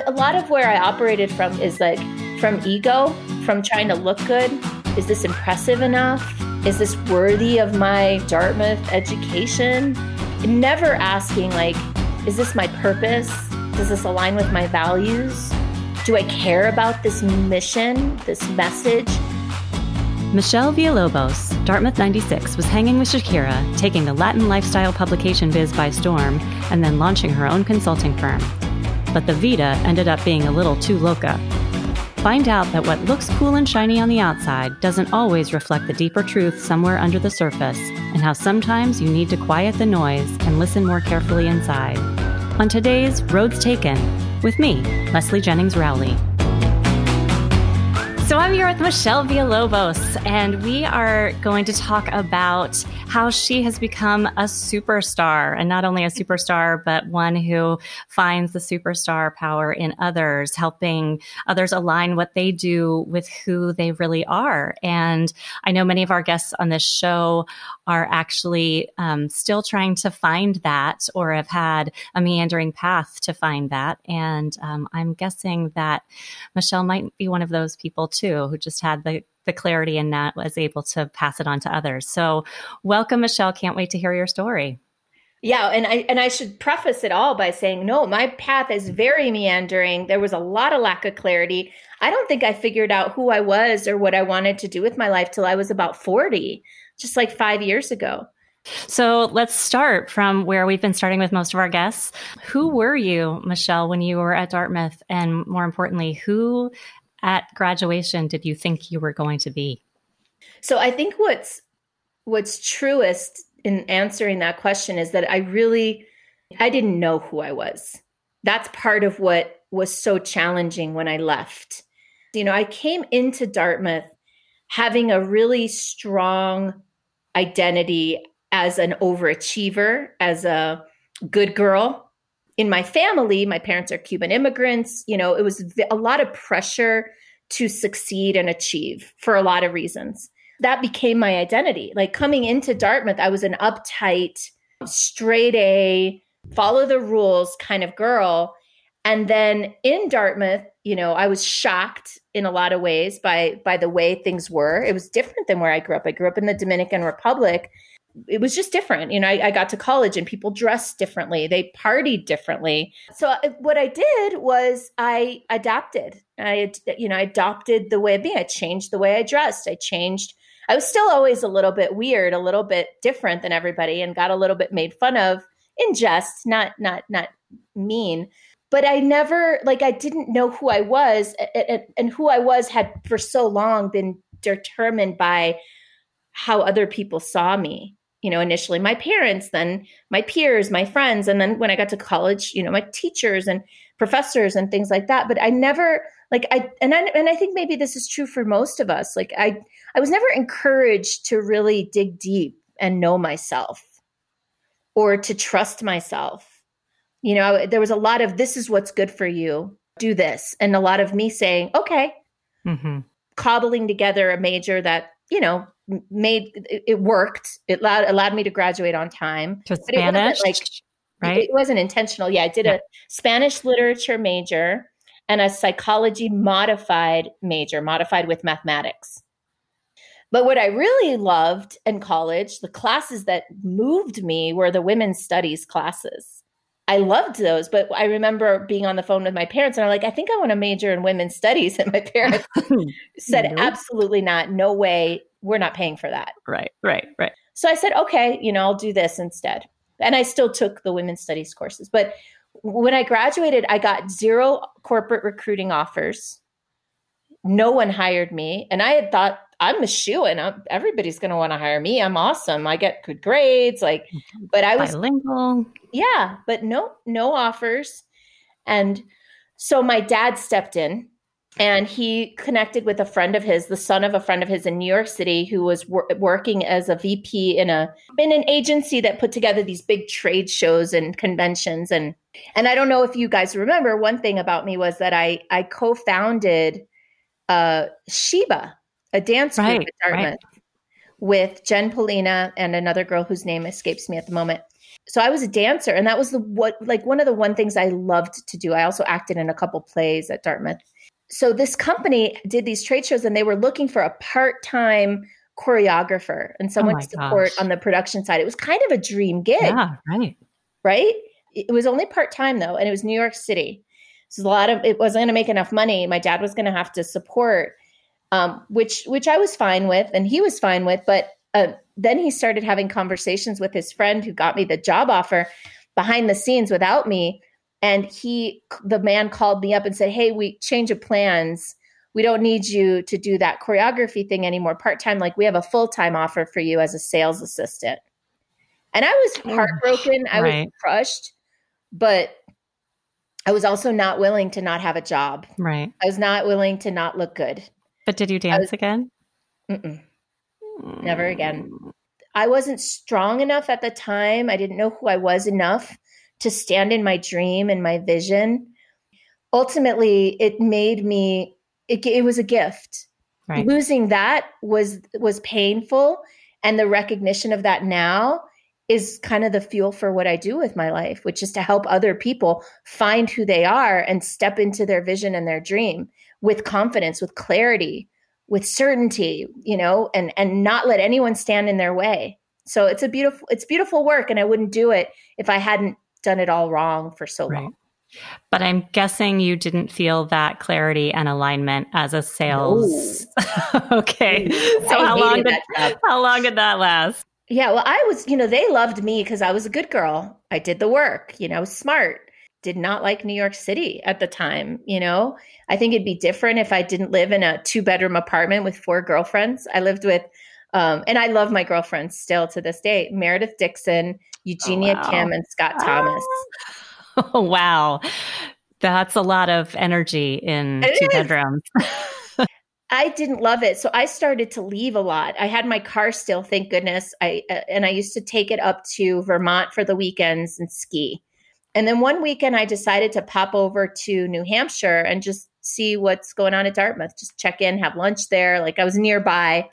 a lot of where I operated from is like from ego, from trying to look good. Is this impressive enough? Is this worthy of my Dartmouth education? Never asking, like, is this my purpose? Does this align with my values? Do I care about this mission, this message? Michelle Villalobos, Dartmouth 96, was hanging with Shakira, taking the Latin lifestyle publication biz by storm, and then launching her own consulting firm. But the Vita ended up being a little too loca. Find out that what looks cool and shiny on the outside doesn't always reflect the deeper truth somewhere under the surface, and how sometimes you need to quiet the noise and listen more carefully inside. On today's Roads Taken, with me, Leslie Jennings Rowley. So I'm here with Michelle Villalobos, and we are going to talk about how she has become a superstar, and not only a superstar, but one who finds the superstar power in others, helping others align what they do with who they really are. And I know many of our guests on this show are actually um, still trying to find that or have had a meandering path to find that. And um, I'm guessing that Michelle might be one of those people too, who just had the the clarity and that was able to pass it on to others. So, welcome, Michelle. Can't wait to hear your story. Yeah, and I and I should preface it all by saying no, my path is very meandering. There was a lot of lack of clarity. I don't think I figured out who I was or what I wanted to do with my life till I was about 40, just like 5 years ago. So let's start from where we've been starting with most of our guests. Who were you, Michelle, when you were at Dartmouth? And more importantly, who at graduation did you think you were going to be? So I think what's what's truest in answering that question is that I really I didn't know who I was. That's part of what was so challenging when I left. You know, I came into Dartmouth having a really strong identity as an overachiever, as a good girl, in my family, my parents are Cuban immigrants. You know, it was a lot of pressure to succeed and achieve for a lot of reasons. That became my identity. Like coming into Dartmouth, I was an uptight, straight A, follow the rules kind of girl. And then in Dartmouth, you know, I was shocked in a lot of ways by by the way things were. It was different than where I grew up. I grew up in the Dominican Republic it was just different. You know, I, I, got to college and people dressed differently. They partied differently. So uh, what I did was I adapted. I, you know, I adopted the way of being. I changed the way I dressed. I changed. I was still always a little bit weird, a little bit different than everybody, and got a little bit made fun of in jest, not not not mean. But I never like I didn't know who I was, and, who I was had for so long been determined by how other people saw me you know initially my parents then my peers my friends and then when i got to college you know my teachers and professors and things like that but i never like i and I, and I think maybe this is true for most of us like i i was never encouraged to really dig deep and know myself or to trust myself you know there was a lot of this is what's good for you do this and a lot of me saying okay mm-hmm. cobbling together a major that you know made it, worked. It allowed allowed me to graduate on time. To Spanish, like right? It wasn't intentional. Yeah, I did yeah. a Spanish literature major and a psychology modified major, modified with mathematics. But what I really loved in college, the classes that moved me were the women's studies classes. I loved those, but I remember being on the phone with my parents and I'm like, I think I want to major in women's studies. And my parents said, nope. absolutely not. No way. We're not paying for that. Right, right, right. So I said, okay, you know, I'll do this instead. And I still took the women's studies courses. But when I graduated, I got zero corporate recruiting offers. No one hired me. And I had thought I'm a shoe and I'm, everybody's going to want to hire me. I'm awesome. I get good grades. Like, but I was bilingual. Yeah, but no, no offers. And so my dad stepped in and he connected with a friend of his, the son of a friend of his in New York City, who was wor- working as a VP in a in an agency that put together these big trade shows and conventions. And and I don't know if you guys remember, one thing about me was that I I co-founded uh, Sheba, a dance group at Dartmouth right. with Jen Polina and another girl whose name escapes me at the moment. so I was a dancer, and that was the what like one of the one things I loved to do. I also acted in a couple plays at Dartmouth. So this company did these trade shows, and they were looking for a part time choreographer and someone Oh to support gosh. on the production side. It was kind of a dream gig, Yeah, right. right? It was only part time though, and it was New York City. So a lot of it wasn't going to make enough money. My dad was going to have to support, um, which which I was fine with, and he was fine with. But uh, then he started having conversations with his friend who got me the job offer behind the scenes without me. And he, the man, called me up and said, "Hey, we change of plans. We don't need you to do that choreography thing anymore part time. Like we have a full time offer for you as a sales assistant." And I was Oh, heartbroken. I right. was crushed, but I was also not willing to not have a job. Right. I was not willing to not look good. But did you dance again? Mm-mm. Never again. I wasn't strong enough at the time. I didn't know who I was enough to stand in my dream and my vision. Ultimately, it made me it, it was a gift. Right. Losing that was was painful and the recognition of that now is kind of the fuel for what I do with my life, which is to help other people find who they are and step into their vision and their dream with confidence, with clarity, with certainty, you know, and and not let anyone stand in their way. So it's a beautiful it's beautiful work and I wouldn't do it if I hadn't done it all wrong for so Right. long. But I'm guessing you didn't feel that clarity and alignment as a sales. okay. So I how long did how long did that last? Yeah, well, I was, you know, they loved me because I was a good girl. I did the work, you know, smart. Did not like New York City at the time, you know. I think it'd be different if I didn't live in a two bedroom apartment with four girlfriends. I lived with, um, and I love my girlfriends still to this day Meredith Dixon, Eugenia wow. Kim, and Scott Thomas. Oh, wow. That's a lot of energy in It two is. bedrooms. I didn't love it, so I started to leave a lot. I had my car still, thank goodness. I uh, and I used to take it up to Vermont for the weekends and ski. And then one weekend, I decided to pop over to New Hampshire and just see what's going on at Dartmouth. Just check in, have lunch there. Like I was nearby,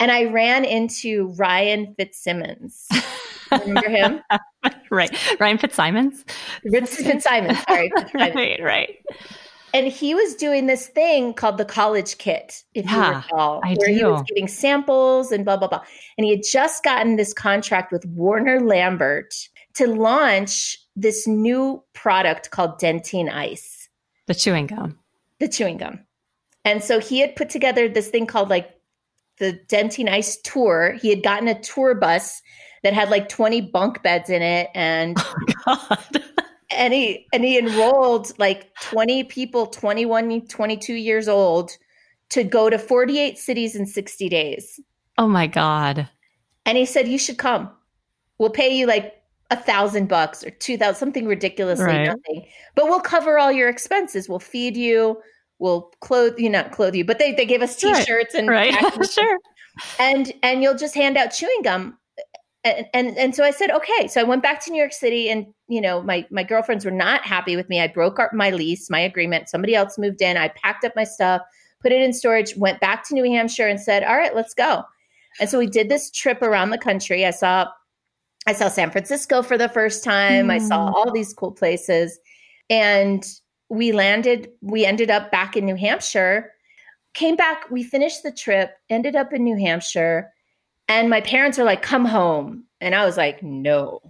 and I ran into Ryan Fitzsimmons. Remember him? right. Ryan Fitzsimons? Fitz- Fitzsimons. Sorry, Fitzsimons. right, right. and he was doing this thing called the college kit, if you recall, I where he was getting samples and blah blah blah. And he had just gotten this contract with Warner Lambert to launch this new product called Dentyne Ice, The chewing gum. the chewing gum. And so he had put together this thing called like the Dentyne Ice tour. He had gotten a tour bus that had like 20 bunk beds in it and oh, God. and he and he enrolled like 20 people 21 22 years old to go to 48 cities in 60 days Oh my God. and he said you should come we'll pay you like a thousand bucks or two thousand something ridiculously Right. nothing but we'll cover all your expenses we'll feed you we'll clothe you not clothe you but they, they gave us t-shirts and Right. sure. and and you'll just hand out chewing gum and, and and so I said okay. So I went back to New York City and you know my my girlfriends were not happy with me. I broke up my lease my agreement. Somebody else moved in. I packed up my stuff put it in storage went back to New Hampshire and said all right let's go. And so we did this trip around the country. I saw I saw San Francisco for the first time. I saw Mm. all these cool places. And we landed we ended up back in New Hampshire. Came back we finished the trip ended up in New Hampshire and my parents were like come home. And I was like no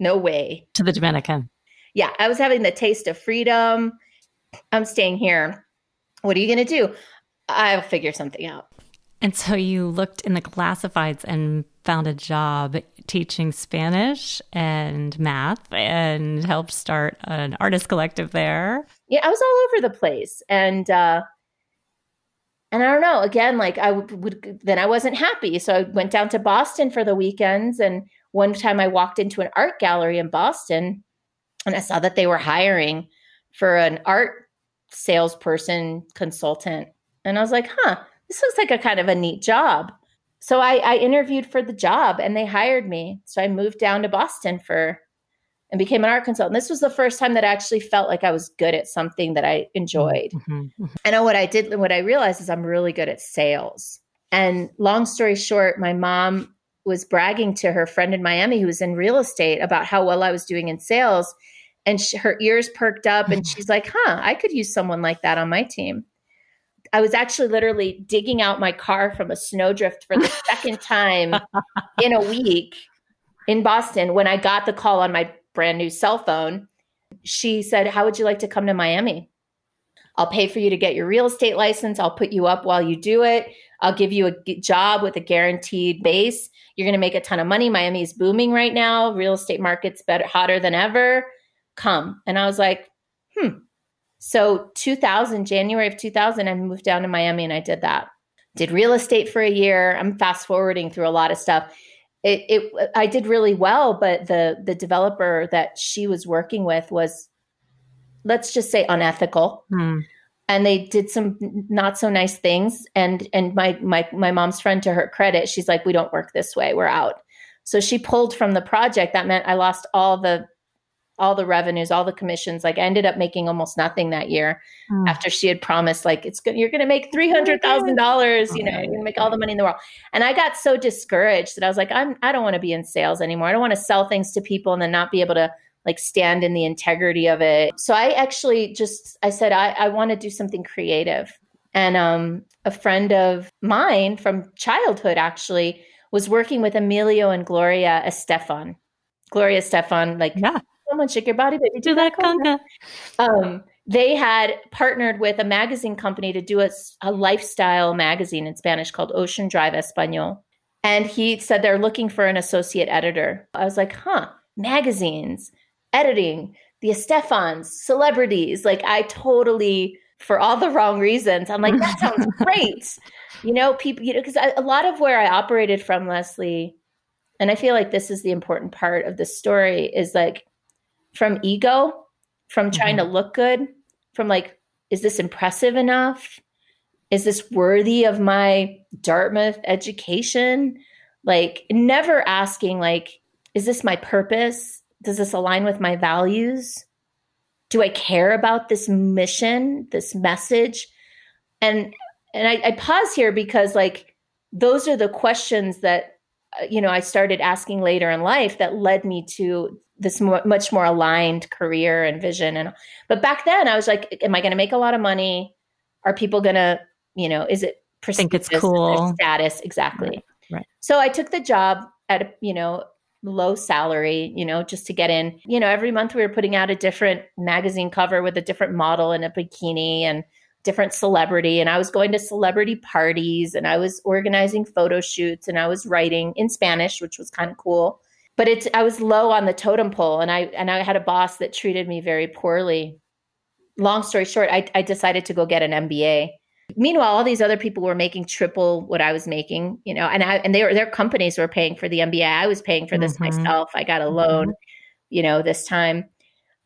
no way. To the Dominican. yeah I was having the taste of freedom. I'm staying here. What are you going to do? I'll figure something out. And so you looked in the classifieds and found a job teaching Spanish and math and helped start an artist collective there. yeah, I was all over the place, and uh, and I don't know. Again, like I would, would then I wasn't happy, so I went down to Boston for the weekends. And one time I walked into an art gallery in Boston, and I saw that they were hiring for an art salesperson consultant, and I was like, huh, this looks like a kind of a neat job. So I, I interviewed for the job, and they hired me. So I moved down to Boston for and became an art consultant. This was the first time that I actually felt like I was good at something that I enjoyed. Mhm, mhm. And what I did, what I realized is I'm really good at sales. And long story short, my mom was bragging to her friend in Miami who was in real estate about how well I was doing in sales. And she, her ears perked up and she's like, huh, I could use someone like that on my team. I was actually literally digging out my car from a snowdrift for the second time in a week in Boston when I got the call on my brand new cell phone. She said, How would you like to come to Miami? I'll pay for you to get your real estate license. I'll put you up while you do it. I'll give you a job with a guaranteed base. You're going to make a ton of money. Miami is booming right now. Real estate market's better, hotter than ever. Come. And I was like, hmm. So 2000, January of 2000, I moved down to Miami and I did that. Did real estate for a year. I'm fast forwarding through a lot of stuff. It, it I did really well, but the the developer that she was working with was let's just say unethical. Hmm. And they did some not so nice things. And and my my my mom's friend, to her credit, she's like, "We don't work this way. We're out." So she pulled from the project. That meant I lost all the all the revenues, all the commissions. Like I ended up making almost nothing that year hmm. after she had promised, like it's good, you're going to make three hundred thousand dollars. You know, you're to make all the money in the world. And I got so discouraged that I was like, I'm I don't want to be in sales anymore. I don't want to sell things to people and then not be able to like stand in the integrity of it. So I actually just I said I, I want to do something creative. And um, a friend of mine from childhood actually was working with Emilio and Gloria Estefan. Gloria Estefan, like yeah. Someone shake your body, baby, do that conga. Um, they had partnered with a magazine company to do a, a lifestyle magazine in Spanish called Ocean Drive Espanol. And he said they're looking for an associate editor. I was like, huh, magazines editing, the Estefans, celebrities. Like I totally, for all the wrong reasons, I'm like, that sounds great. You know, people, you know, because a lot of where I operated from, Leslie, and I feel like this is the important part of the story is like from ego, from trying mm-hmm. to look good, from like, is this impressive enough? Is this worthy of my Dartmouth education? Like, never asking, like, is this my purpose? does this align with my values? Do I care about this mission, this message? And and I, I pause here because like those are the questions that uh, you know I started asking later in life that led me to this more, much more aligned career and vision. And but back then I was like, am I going to make a lot of money? Are people going to you know? Is it think it's cool status exactly? Right. right. So I took the job at a you know low salary, you know, just to get in. You know, every month we were putting out a different magazine cover with a different model in a bikini and different celebrity. And I was going to celebrity parties and I was organizing photo shoots and I was writing in Spanish, which was kind of cool. But it's I was low on the totem pole and I and I had a boss that treated me very poorly. Long story short, I, I decided to go get an MBA Meanwhile, all these other people were making triple what I was making, you know, and I and they were their companies were paying for the MBA. I was paying for this mm-hmm. myself. I got a loan, mm-hmm. you know, this time.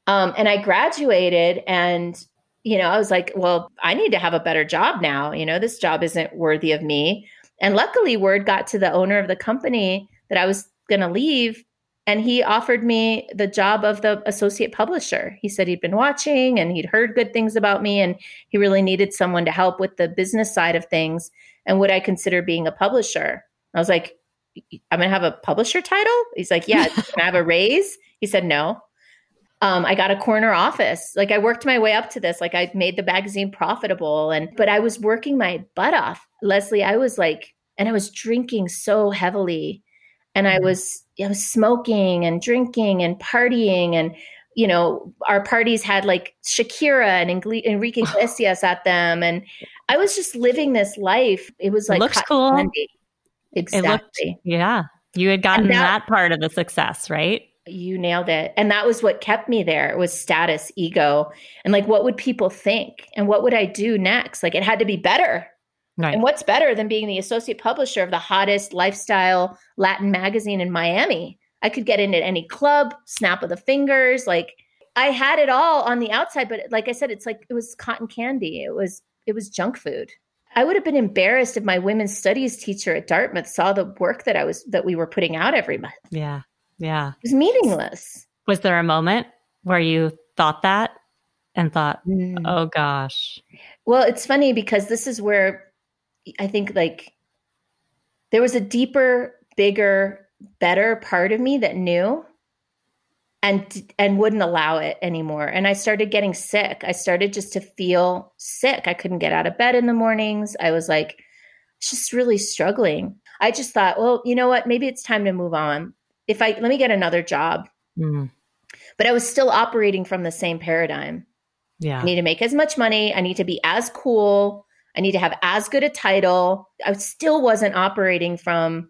Um, and I graduated and you know, I was like, well, I need to have a better job now. You know, this job isn't worthy of me. And luckily, word got to the owner of the company that I was going to leave and he offered me the job of the associate publisher. He said he'd been watching and he'd heard good things about me and he really needed someone to help with the business side of things and would I consider being a publisher. I was like, I'm going to have a publisher title? He's like, yeah, can I have a raise? He said, no. Um, I got a corner office. Like I worked my way up to this. Like I made the magazine profitable and but I was working my butt off. Leslie, I was like and I was drinking so heavily and I mm-hmm. was I was smoking and drinking and partying and you know our parties had like Shakira and Enrique Iglesias at them and I was just living this life. It was like looks cool. Candy. Exactly. Looked, yeah. You had gotten that, that part of the success, right? You nailed it. And that was what kept me there. It was status, ego, and like what would people think and what would I do next? Like it had to be better And what's better than being the associate publisher of the hottest lifestyle Latin magazine in Miami? I could get in at any club, snap of the fingers. Like I had it all on the outside, but like I said, it's like it was cotton candy. It was it was junk food. I would have been embarrassed if my women's studies teacher at Dartmouth saw the work that I was that we were putting out every month. Yeah. Yeah. It was meaningless. Was there a moment where you thought that and thought, mm. "Oh gosh." Well, it's funny because this is where I think like there was a deeper bigger, better part of me that knew and and wouldn't allow it anymore. And I started getting sick. I started just to feel sick. I couldn't get out of bed in the mornings. I was like just really struggling. I just thought, well, you know what? Maybe it's time to move on. If I let me get another job. Mm. But I was still operating from the same paradigm. Yeah. I need to make as much money. I need to be as cool. I need to have as good a title. I still wasn't operating from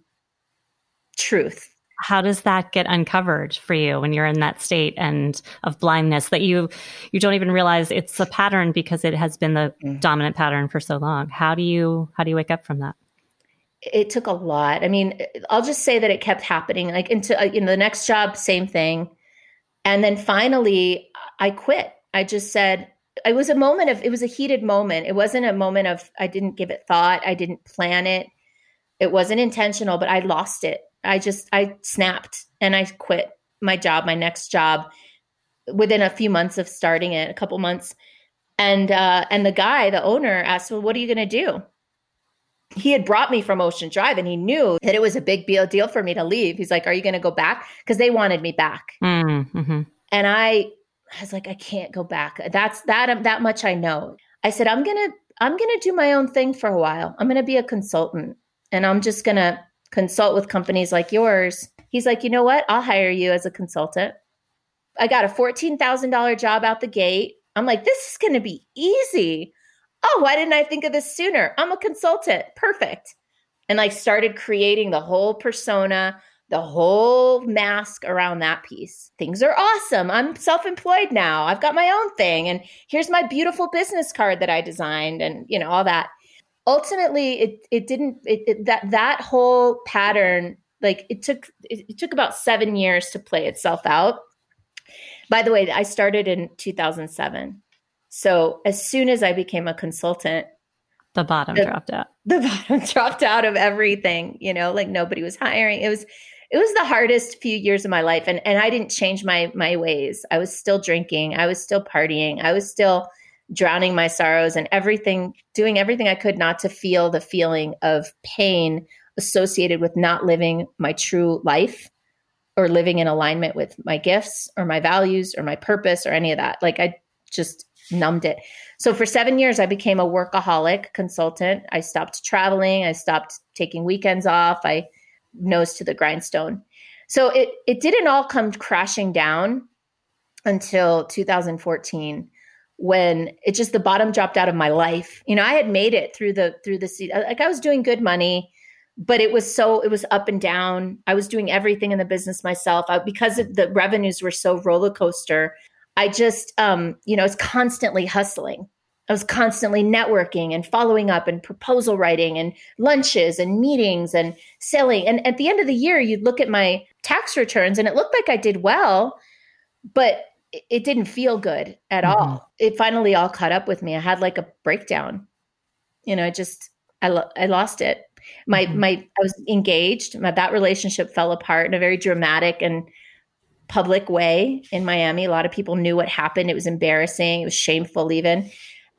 truth. How does that get uncovered for you when you're in that state and of blindness that you you don't even realize it's a pattern because it has been the mm-hmm. dominant pattern for so long? How do you how do you wake up from that? It took a lot. I mean, I'll just say that it kept happening. Like into uh, you know the next job, same thing, and then finally I quit. I just said, it was a moment of, it was a heated moment. It wasn't a moment of, I didn't give it thought. I didn't plan it. It wasn't intentional, but I lost it. I just, I snapped and I quit my job, my next job within a few months of starting it, a couple months. And, uh, and the guy, the owner asked, well, what are you going to do? He had brought me from Ocean Drive and he knew that it was a big deal deal for me to leave. He's like, are you going to go back? Because they wanted me back. Mm-hmm. And I I was like, I can't go back. That's that um, that much I know. I said, I'm gonna I'm gonna do my own thing for a while. I'm gonna be a consultant, and I'm just gonna consult with companies like yours. He's like, you know what? I'll hire you as a consultant. I got a fourteen thousand dollar job out the gate. I'm like, this is gonna be easy. Oh, why didn't I think of this sooner? I'm a consultant. Perfect. And like started creating the whole persona the whole mask around that piece. Things are awesome. I'm self employed now. I've got my own thing. And here's my beautiful business card that I designed and, you know, all that. Ultimately, it, it didn't, it, it, that, that whole pattern, like it took, it, it took about seven years to play itself out. By the way, I started in 2007. So as soon as I became a consultant, the bottom the, dropped out. The bottom dropped out of everything, you know, like nobody was hiring. It was it was the hardest few years of my life and and I didn't change my my ways. I was still drinking, I was still partying, I was still drowning my sorrows and everything doing everything I could not to feel the feeling of pain associated with not living my true life or living in alignment with my gifts or my values or my purpose or any of that. Like I just numbed it. So for 7 years I became a workaholic consultant. I stopped traveling, I stopped taking weekends off. I nose to the grindstone. So it it didn't all come crashing down until 2014 when it just the bottom dropped out of my life. You know, I had made it through the through the like I was doing good money, but it was so it was up and down. I was doing everything in the business myself I, because the revenues were so roller coaster. I just um, you know, it's constantly hustling. I was constantly networking and following up and proposal writing and lunches and meetings and selling. And at the end of the year, you'd look at my tax returns and it looked like I did well, but it didn't feel good at mm-hmm. all. It finally all caught up with me. I had like a breakdown. You know, I just I lo- I lost it. My mm-hmm. my I was engaged. My that relationship fell apart in a very dramatic and public way in Miami. A lot of people knew what happened. It was embarrassing. It was shameful even.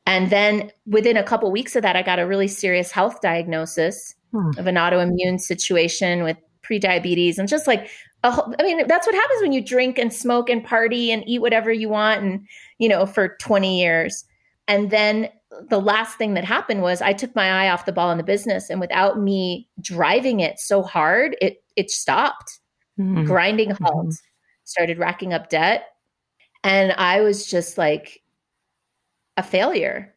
And then within a couple weeks of that, I got a really serious health diagnosis hmm. of an autoimmune situation with prediabetes and just like whole, I mean, that's what happens when you drink and smoke and party and eat whatever you want and, you know, for 20 years. And then the last thing that happened was I took my eye off the ball in the business and without me driving it so hard, it it stopped. Mm-hmm. Grinding halt. Mm-hmm. Started racking up debt. And I was just like a failure.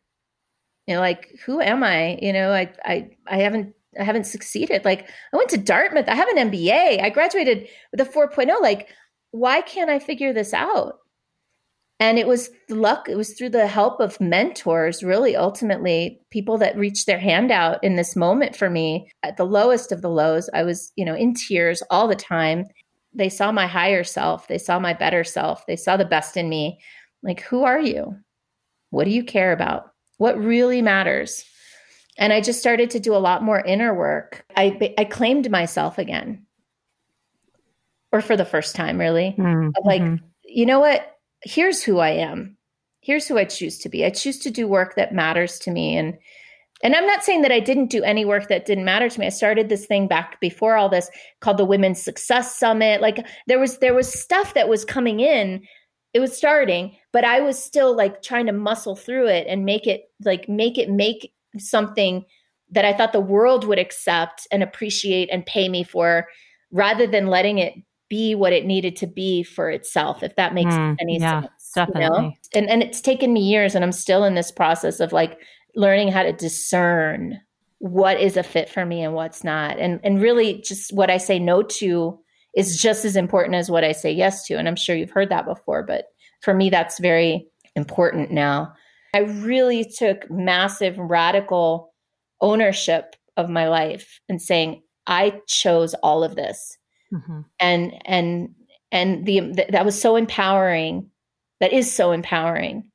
You know like who am i? You know i i i haven't i haven't succeeded. Like i went to dartmouth. I have an mba i graduated with a 4.0 like why can't i figure this out? And it was luck it was through the help of mentors really ultimately people that reached their hand out in this moment for me. At the lowest of the lows i was you know in tears all the time. They saw my higher self. They saw my better self. They saw the best in me. Like who are you what do you care about? What really matters? And I just started to do a lot more inner work. I, I claimed myself again, or for the first time, really. Mm-hmm. Like, you know what? Here's who I am. Here's who I choose to be. I choose to do work that matters to me. And And I'm not saying that I didn't do any work that didn't matter to me. I started this thing back before all this called the Women's Success Summit. Like there was there was stuff that was coming in. It was starting, but I was still like trying to muscle through it and make it like make it make something that I thought the world would accept and appreciate and pay me for rather than letting it be what it needed to be for itself if that makes mm, any yeah, sense definitely. You know? and and it's taken me years and i'm still in this process of like learning how to discern what is a fit for me and what's not. And and really just what I say no to is just as important as what I say yes to. And I'm sure you've heard that before, but for me that's very important now. I really took massive radical ownership of my life and saying I chose all of this. Mm-hmm. And and and the, the that was so empowering. That is so empowering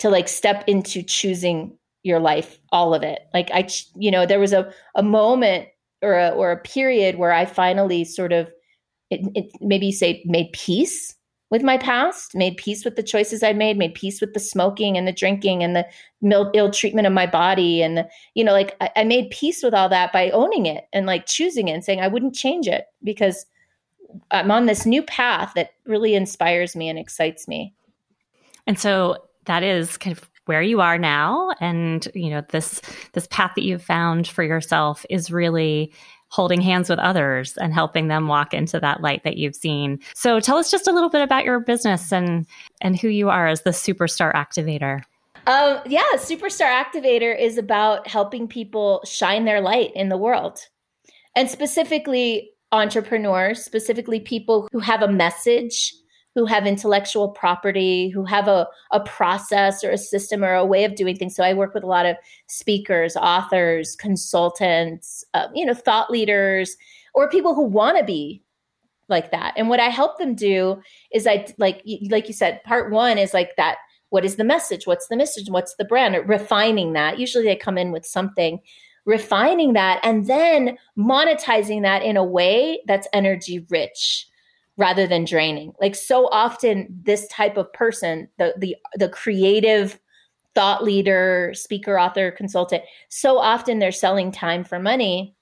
to like step into choosing your life, all of it. Like I, you know, there was a, a moment or a, or a period where I finally sort of, it, it maybe say made peace with my past, made peace with the choices I made, made peace with the smoking and the drinking and the ill treatment of my body. And, the, you know, like I, I made peace with all that by owning it and like choosing it and saying I wouldn't change it because I'm on this new path that really inspires me and excites me. And so that is kind of where you are now and you know this this path that you've found for yourself is really holding hands with others and helping them walk into that light that you've seen. So tell us just a little bit about your business and and who you are as the superstar activator. Um, yeah, superstar activator is about helping people shine their light in the world. And specifically entrepreneurs, specifically people who have a message who have intellectual property, who have a, a process or a system or a way of doing things. So I work with a lot of speakers, authors, consultants, uh, you know, thought leaders, or people who want to be like that. And what I help them do is I like like you said, part one is like that. What is the message? What's the message? What's the brand? Refining that. Usually they come in with something refining that and then monetizing that in a way that's energy rich rather than draining. Like so often this type of person, the the the creative thought leader, speaker, author, consultant, so often they're selling time for money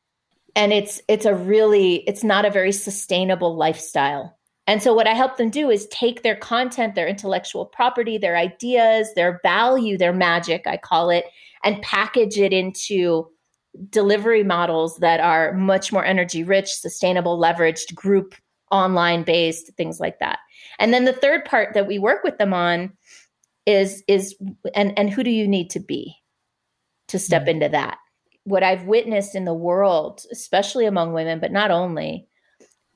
and it's it's a really it's not a very sustainable lifestyle. And so what I help them do is take their content, their intellectual property, their ideas, their value, their magic, I call it, and package it into delivery models that are much more energy rich, sustainable, leveraged, group online based things like that. And then the third part that we work with them on is is and and who do you need to be to step mm-hmm. into that? What i've witnessed in the world especially among women but not only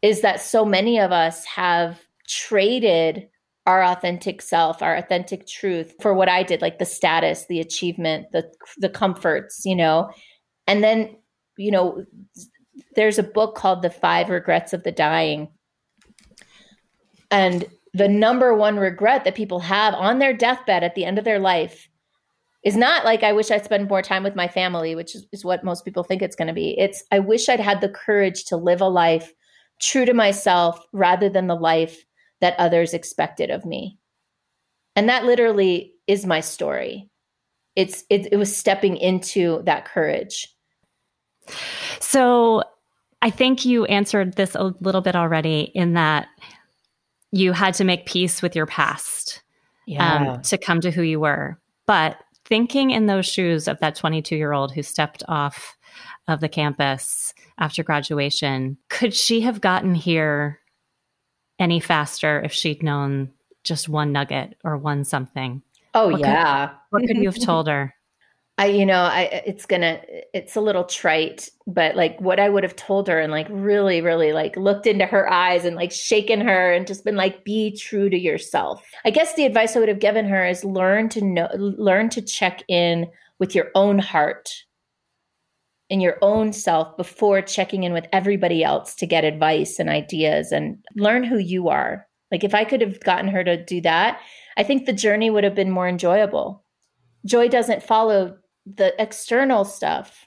is that so many of us have traded our authentic self our authentic truth for what i did like the status the achievement the the comforts you know? And then you know there's a book called the five regrets of the dying and the number one regret that people have on their deathbed at the end of their life is not like I wish I'd spend more time with my family, which is, is what most people think it's going to be. It's I wish I'd had the courage to live a life true to myself rather than the life that others expected of me. And that literally is my story. It's it, it was stepping into that courage. So I think you answered this a little bit already in that you had to make peace with your past um, yeah. um, to come to who you were. But thinking in those shoes of that 22 year old who stepped off of the campus after graduation, could she have gotten here any faster if she'd known just one nugget or one something? Oh, what yeah. Could, what could you have told her? I, you know, I, it's gonna, it's a little trite, but like what I would have told her and like really, really like looked into her eyes and like shaken her and just been like, be true to yourself. I guess the advice I would have given her is learn to know, learn to check in with your own heart and your own self before checking in with everybody else to get advice and ideas and learn who you are. Like if I could have gotten her to do that, I think the journey would have been more enjoyable. Joy doesn't follow the external stuff.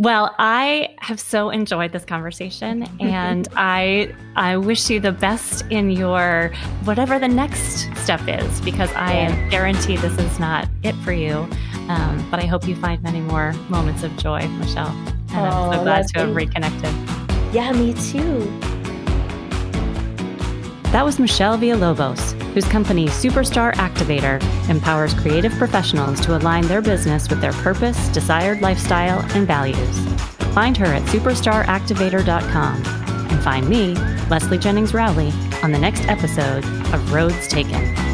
Well, I have so enjoyed this conversation and I I wish you the best in your whatever the next step is because I am guaranteed this is not it for you. Um, but I hope you find many more moments of joy, Michelle. And oh, I'm so glad to have reconnected. Yeah, me too. That was Michelle Villalobos, whose company Superstar Activator empowers creative professionals to align their business with their purpose, desired lifestyle, and values. Find her at superstaractivator.com and find me, Leslie Jennings Rowley, on the next episode of Roads Taken.